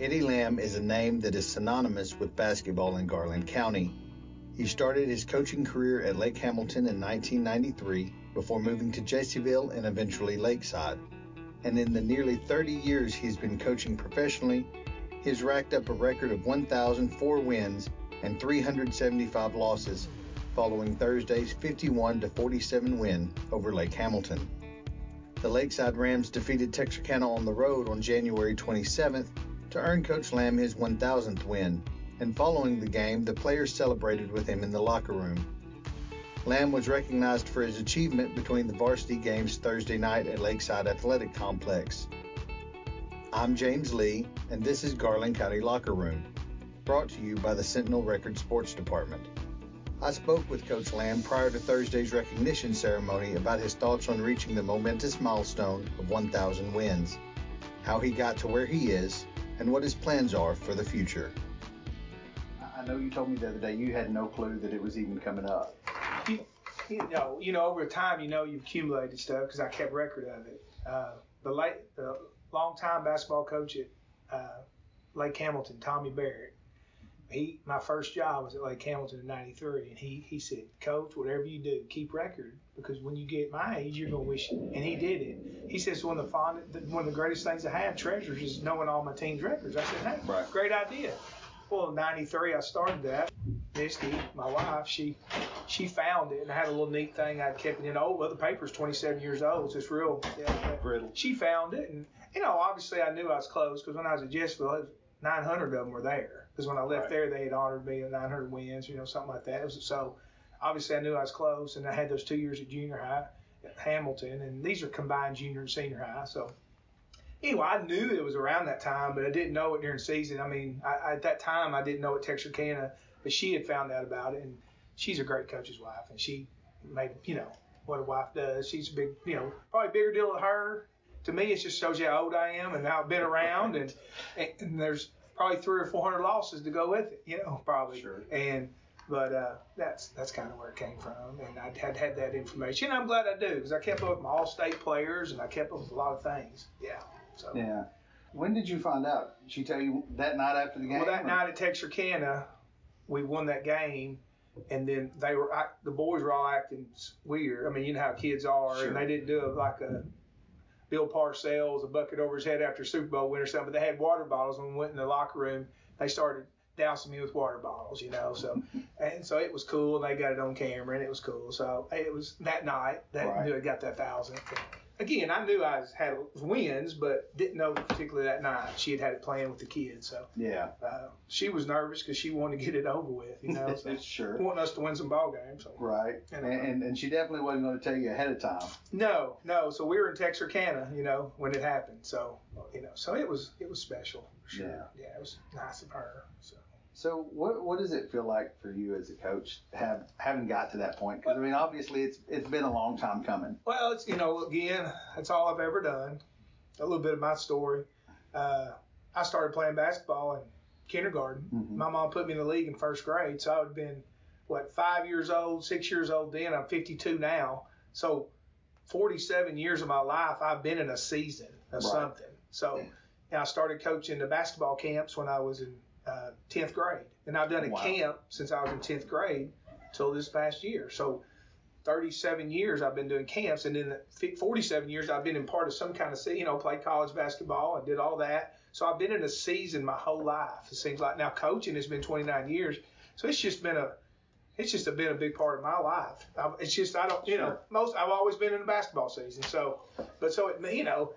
Eddie Lamb is a name that is synonymous with basketball in Garland County. He started his coaching career at Lake Hamilton in 1993 before moving to Jessieville and eventually Lakeside. And in the nearly 30 years he's been coaching professionally, he's racked up a record of 1,004 wins and 375 losses following Thursday's 51 47 win over Lake Hamilton. The Lakeside Rams defeated Texarkana on the road on January 27th to earn Coach Lamb his 1,000th win, and following the game, the players celebrated with him in the locker room. Lamb was recognized for his achievement between the varsity games Thursday night at Lakeside Athletic Complex. I'm James Lee, and this is Garland County Locker Room, brought to you by the Sentinel Record Sports Department. I spoke with Coach Lamb prior to Thursday's recognition ceremony about his thoughts on reaching the momentous milestone of 1,000 wins, how he got to where he is, and what his plans are for the future. I know you told me the other day you had no clue that it was even coming up. You, you know, you know, over time, you know, you've accumulated stuff because I kept record of it. Uh, the late, the longtime basketball coach at uh, Lake Hamilton, Tommy Barrett, he my first job was at Lake Hamilton in '93, and he he said, Coach, whatever you do, keep record because when you get my age, you're gonna wish. And he did it. He says one of the fond, one of the greatest things I have, treasures, is knowing all my team's records. I said, Hey, right. great idea. Well, in '93, I started that. Misty, my wife, she she found it, and I had a little neat thing. I kept it in old. Well, the paper's 27 years old, so it's real. Yeah, Brittle. She found it, and you know, obviously, I knew I was close because when I was at Jessieville, 900 of them were there because when I left right. there, they had honored me at 900 wins, you know, something like that. Was, so obviously, I knew I was close, and I had those two years at junior high at Hamilton, and these are combined junior and senior high. So anyway, I knew it was around that time, but I didn't know it during season. I mean, I, I, at that time, I didn't know it Texarkana, but she had found out about it, and she's a great coach's wife, and she made, you know, what a wife does. She's a big, you know, probably bigger deal to her to me, it just shows you how old I am and how I've been around, and, and there's probably three or four hundred losses to go with it, you know, probably. Sure. And but uh, that's that's kind of where it came from, and I had had that information. And I'm glad I do because I kept up with my all-state players and I kept up with a lot of things. Yeah. So. Yeah. When did you find out? Did she tell you that night after the game? Well, that or? night at Texarkana, we won that game, and then they were the boys were all acting weird. I mean, you know how kids are, sure. and they didn't do it like a Bill Parcells a bucket over his head after Super Bowl win or something. But they had water bottles when we went in the locker room. They started dousing me with water bottles, you know. So and so it was cool, and they got it on camera, and it was cool. So it was that night that right. knew I got that thousand again, I knew I had wins, but didn't know particularly that night she had had it playing with the kids. So yeah, uh, she was nervous because she wanted to get it over with, you know. So sure. Wanting us to win some ball games. So. Right. And, and, and she definitely wasn't going to tell you ahead of time. No, no. So we were in Texarkana, you know, when it happened. So you know, so it was it was special. Sure. Yeah. Yeah, it was nice of her. So. So what what does it feel like for you as a coach have having got to that point? Because I mean, obviously it's it's been a long time coming. Well, it's you know again that's all I've ever done. A little bit of my story. Uh, I started playing basketball in kindergarten. Mm-hmm. My mom put me in the league in first grade, so I would have been what five years old, six years old then. I'm 52 now, so 47 years of my life I've been in a season of right. something. So. I started coaching the basketball camps when I was in uh, 10th grade. And I've done a wow. camp since I was in 10th grade till this past year. So 37 years I've been doing camps, and then 47 years I've been in part of some kind of, you know, played college basketball and did all that. So I've been in a season my whole life. It seems like now coaching has been 29 years. So it's just been a, it's just been a big part of my life. It's just I don't, you sure. know, most I've always been in a basketball season. So, but so it, you know,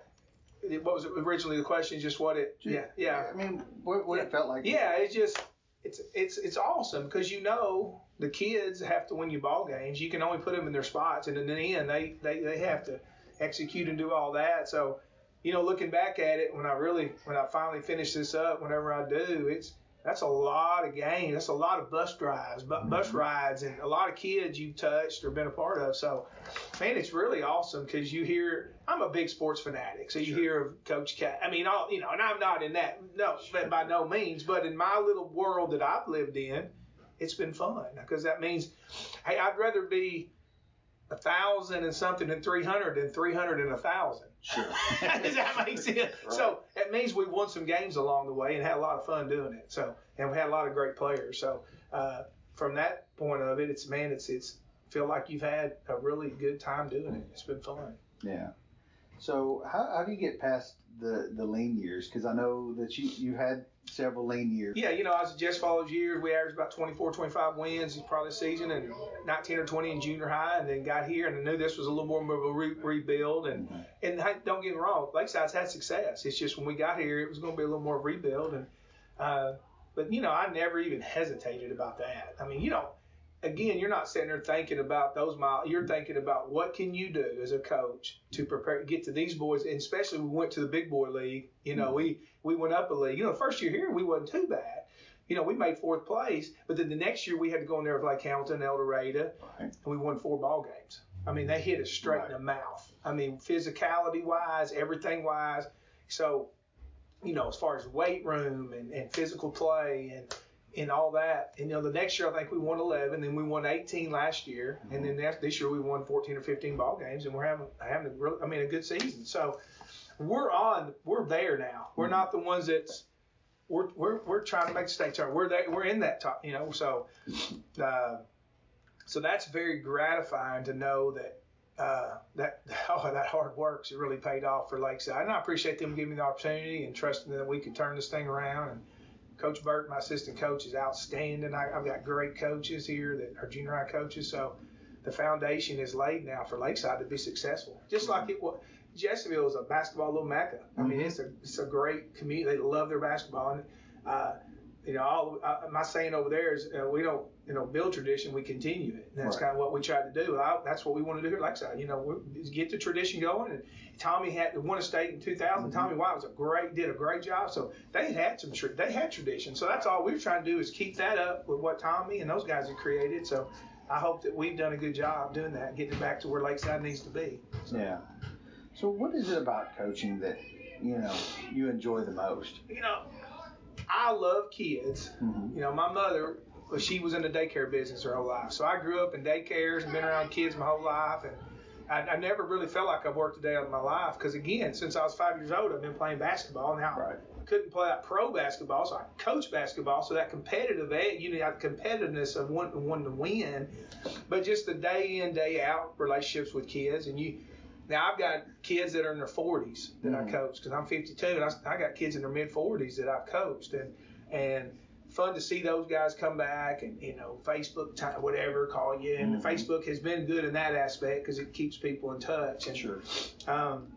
what was originally the question? Just what it? Yeah, yeah. I mean, what, what yeah. it felt like. Yeah, it's just it's it's it's awesome because you know the kids have to win you ball games. You can only put them in their spots, and in the end, they they they have to execute and do all that. So, you know, looking back at it, when I really when I finally finish this up, whenever I do, it's that's a lot of games. That's a lot of bus drives, bu- mm-hmm. bus rides, and a lot of kids you've touched or been a part of. So, man, it's really awesome because you hear. I'm a big sports fanatic, so you sure. hear of Coach K. I mean, all you know, and I'm not in that, no, sure. by no means. But in my little world that I've lived in, it's been fun because that means, hey, I'd rather be a thousand and something and 300 and 300 and a thousand. Sure. Does that make sense? Right. So it means we won some games along the way and had a lot of fun doing it. So and we had a lot of great players. So uh, from that point of it, it's man, it's it's feel like you've had a really good time doing it. It's been fun. Yeah. So how, how do you get past the the lean years? Because I know that you you had several lean years. Yeah, you know, I was at Jessieville's years. We averaged about 24, 25 wins probably season, and 19 or 20 in junior high, and then got here and I knew this was a little more of a re- rebuild. And mm-hmm. and don't get me wrong, Lakeside's had success. It's just when we got here, it was going to be a little more rebuild. And uh, but you know, I never even hesitated about that. I mean, you know, again, you're not sitting there thinking about those miles. You're thinking about what can you do as a coach to prepare, get to these boys, and especially we went to the big boy league. You know, mm-hmm. we we went up a league. You know, the first year here we wasn't too bad. You know, we made fourth place, but then the next year we had to go in there with like Hamilton, El Dorado, right. and we won four ball games. I mean, they hit us straight right. in the mouth. I mean, physicality wise, everything wise. So, you know, as far as weight room and, and physical play and and all that. And you know, the next year I think we won 11, then we won 18 last year, mm-hmm. and then next, this year we won 14 or 15 ball games, and we're having having a really, I mean, a good season. So we're on, we're there now. We're mm-hmm. not the ones that's we're, we're, we're trying to make the state tournament. We're there, we're in that top, you know. So, uh, so that's very gratifying to know that uh, that oh that hard work's really paid off for Lakeside, and I appreciate them giving me the opportunity and trusting that we could turn this thing around and Coach Burt, my assistant coach, is outstanding. I, have got great coaches here that are junior high coaches. So the foundation is laid now for Lakeside to be successful. Just like it was, Jessieville is a basketball little mecca. I mean, mm-hmm. it's a it's a great community. They love their basketball. And uh, you know, all uh, my saying over there is uh, we don't, you know, build tradition, we continue it. And that's right. kind of what we try to do. I, that's what we want to do here at Lakeside. You know, get the tradition going. And Tommy had won a state in 2000. Mm-hmm. Tommy White was a great, did a great job. So they had some, they had tradition. So that's all we're trying to do is keep that up with what Tommy and those guys have created. So I hope that we've done a good job doing that, getting it back to where Lakeside needs to be. So. Yeah. So what is it about coaching that you know you enjoy the most? You know, I love kids. Mm-hmm. You know, my mother, well, she was in the daycare business her whole life. So I grew up in daycares and been around kids my whole life. And I, I never really felt like I've worked a day out of my life because, again, since I was five years old, I've been playing basketball. Now, right. I couldn't play out pro basketball, so I coach basketball. So that competitive, edge you know, that competitiveness of wanting, wanting to win, but just the day in, day out relationships with kids. And you, now I've got kids that are in their 40s that mm-hmm. I coach because I'm 52, and I, I got kids in their mid 40s that I've coached, and and fun to see those guys come back and you know Facebook time, whatever call you, and mm-hmm. Facebook has been good in that aspect because it keeps people in touch. And, sure. Um,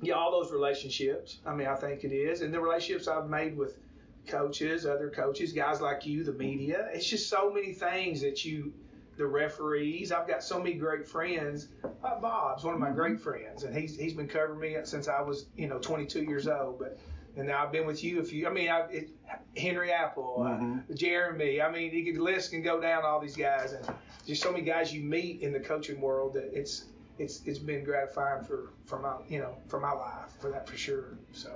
yeah, all those relationships. I mean, I think it is, and the relationships I've made with coaches, other coaches, guys like you, the media. It's just so many things that you the referees. I've got so many great friends. Uh, Bob's one of my mm-hmm. great friends, and he's he's been covering me since I was you know 22 years old. But and now I've been with you a few. I mean, I, it, Henry Apple, uh, mm-hmm. uh, Jeremy. I mean, you could list can go down all these guys, and just so many guys you meet in the coaching world that it's it's it's been gratifying for for my you know for my life for that for sure. So.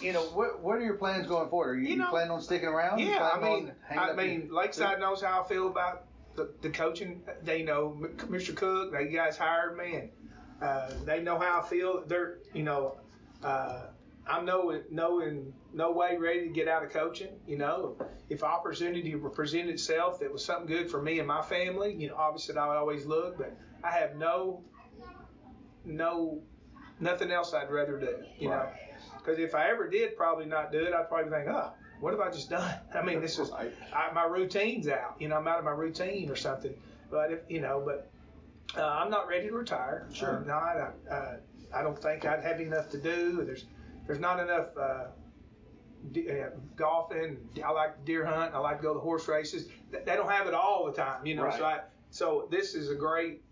You know, what what are your plans going forward? Are you, you, know, planning on sticking around? Yeah, I mean, I mean, Lakeside knows how I feel about the, the coaching, they know Mr. Cook, they guys hired me, and uh, they know how I feel. They're, you know, uh, I'm no, no, in no way ready to get out of coaching. You know, if opportunity presented itself that was something good for me and my family, you know, obviously I would always look, but I have no, no, nothing else I'd rather do. You know, because if I ever did probably not do it, I'd probably think, oh what have I just done? I mean, this is I, my routine's out. You know, I'm out of my routine or something. But if you know, but uh, I'm not ready to retire. Sure. I'm not. I, uh, I don't think I'd have enough to do. There's there's not enough uh, d- uh, golfing. I like deer hunt. I like to go to horse races. They don't have it all the time. You know, right. so I, so this is a great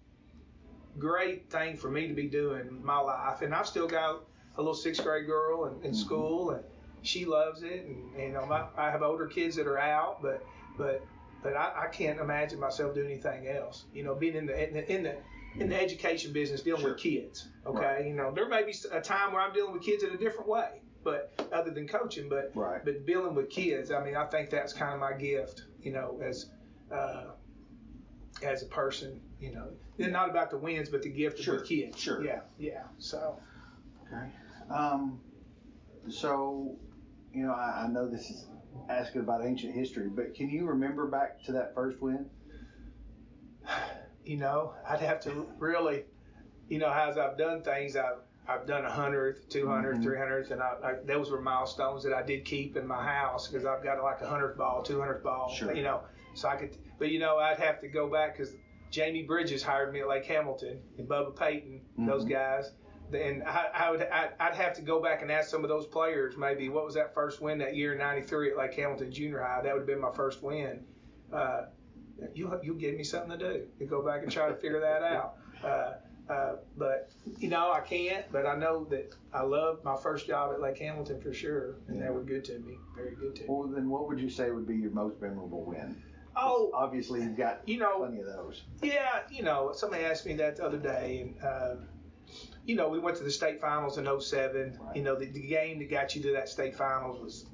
great thing for me to be doing in my life. And I've still got a little sixth grade girl in, in mm-hmm. school and she loves it, and, and my, I have older kids that are out, but but but I, I can't imagine myself doing anything else. You know, being in the in the in the, in the education business, dealing sure. with kids. Okay, right. you know, there may be a time where I'm dealing with kids in a different way, but other than coaching, but right. but dealing with kids, I mean, I think that's kind of my gift. You know, as uh, as a person, you know, it's not about the wins, but the gift Sure, of the kids. sure. Yeah, yeah. So Okay. Um, so, you know, I, I know this is asking about ancient history, but can you remember back to that first win? You know, I'd have to really, you know, as I've done things, I've I've done a hundredth, two hundredth, Mhm. three hundredth, and I, I, those were milestones that I did keep in my house because I've got like a hundredth ball, two hundredth ball, Sure. you know, so I could. But you know, I'd have to go back because Jamie Bridges hired me at Lake Hamilton and Bubba Payton, those Mhm. guys. And I, I would, I, I'd have to go back and ask some of those players, maybe what was that first win that year in '93 at Lake Hamilton Junior High? That would have been my first win. Uh, you you give me something to do to go back and try to figure that out. Uh, uh, but you know I can't. But I know that I loved my first job at Lake Hamilton for sure, and they were good to me, very good to me. Well, then what would you say would be your most memorable win? Oh, Obviously, you've got you know, plenty of those. Yeah, you know, somebody asked me that the other day, and uh, you know, we went to the state finals in 07. Right. You know, the, the game that got you to that state finals was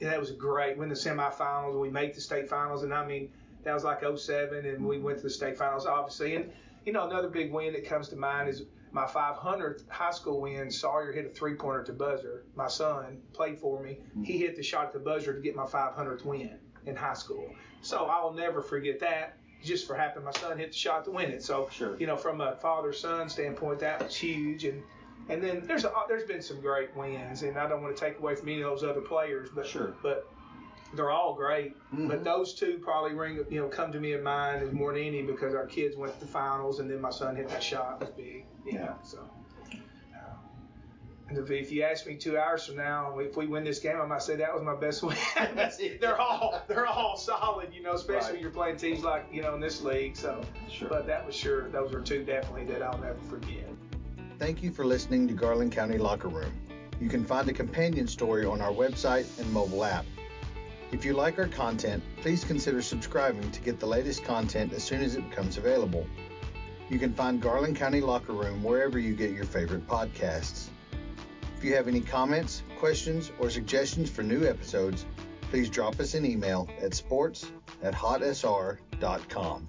that was great. Win the semifinals, we made the state finals, and I mean that was like 07, and we went to the state finals, obviously. And you know, another big win that comes to mind is my 500th high school win. Sawyer hit a three-pointer to buzzer. My son played for me. He mm-hmm. hit the shot at the buzzer to get my 500th win in high school. So I will never forget that. Just for happened, my son hit the shot to win it. So Sure. you know, from a father-son standpoint, that was huge. And and then there's a, there's been some great wins, and I don't want to take away from any of those other players, but Sure. but they're all great. Mhm. But those two probably ring you know come to me in mind as more than any because our kids went to the finals, and then my son hit that shot was big. You Yeah. know, so. uh, And if, if you ask me two hours from now, if we win this game, I might say that was my best win. they're all they're all solid, you know, especially Right. when you're playing teams like you know in this league. So, Sure. but that was sure those are two definitely that I'll never forget. Thank you for listening to Garland County Locker Room. You can find a companion story on our website and mobile app. If you like our content, please consider subscribing to get the latest content as soon as it becomes available. You can find Garland County Locker Room wherever you get your favorite podcasts. If you have any comments, questions, or suggestions for new episodes, please drop us an email at sports at hotsr.com.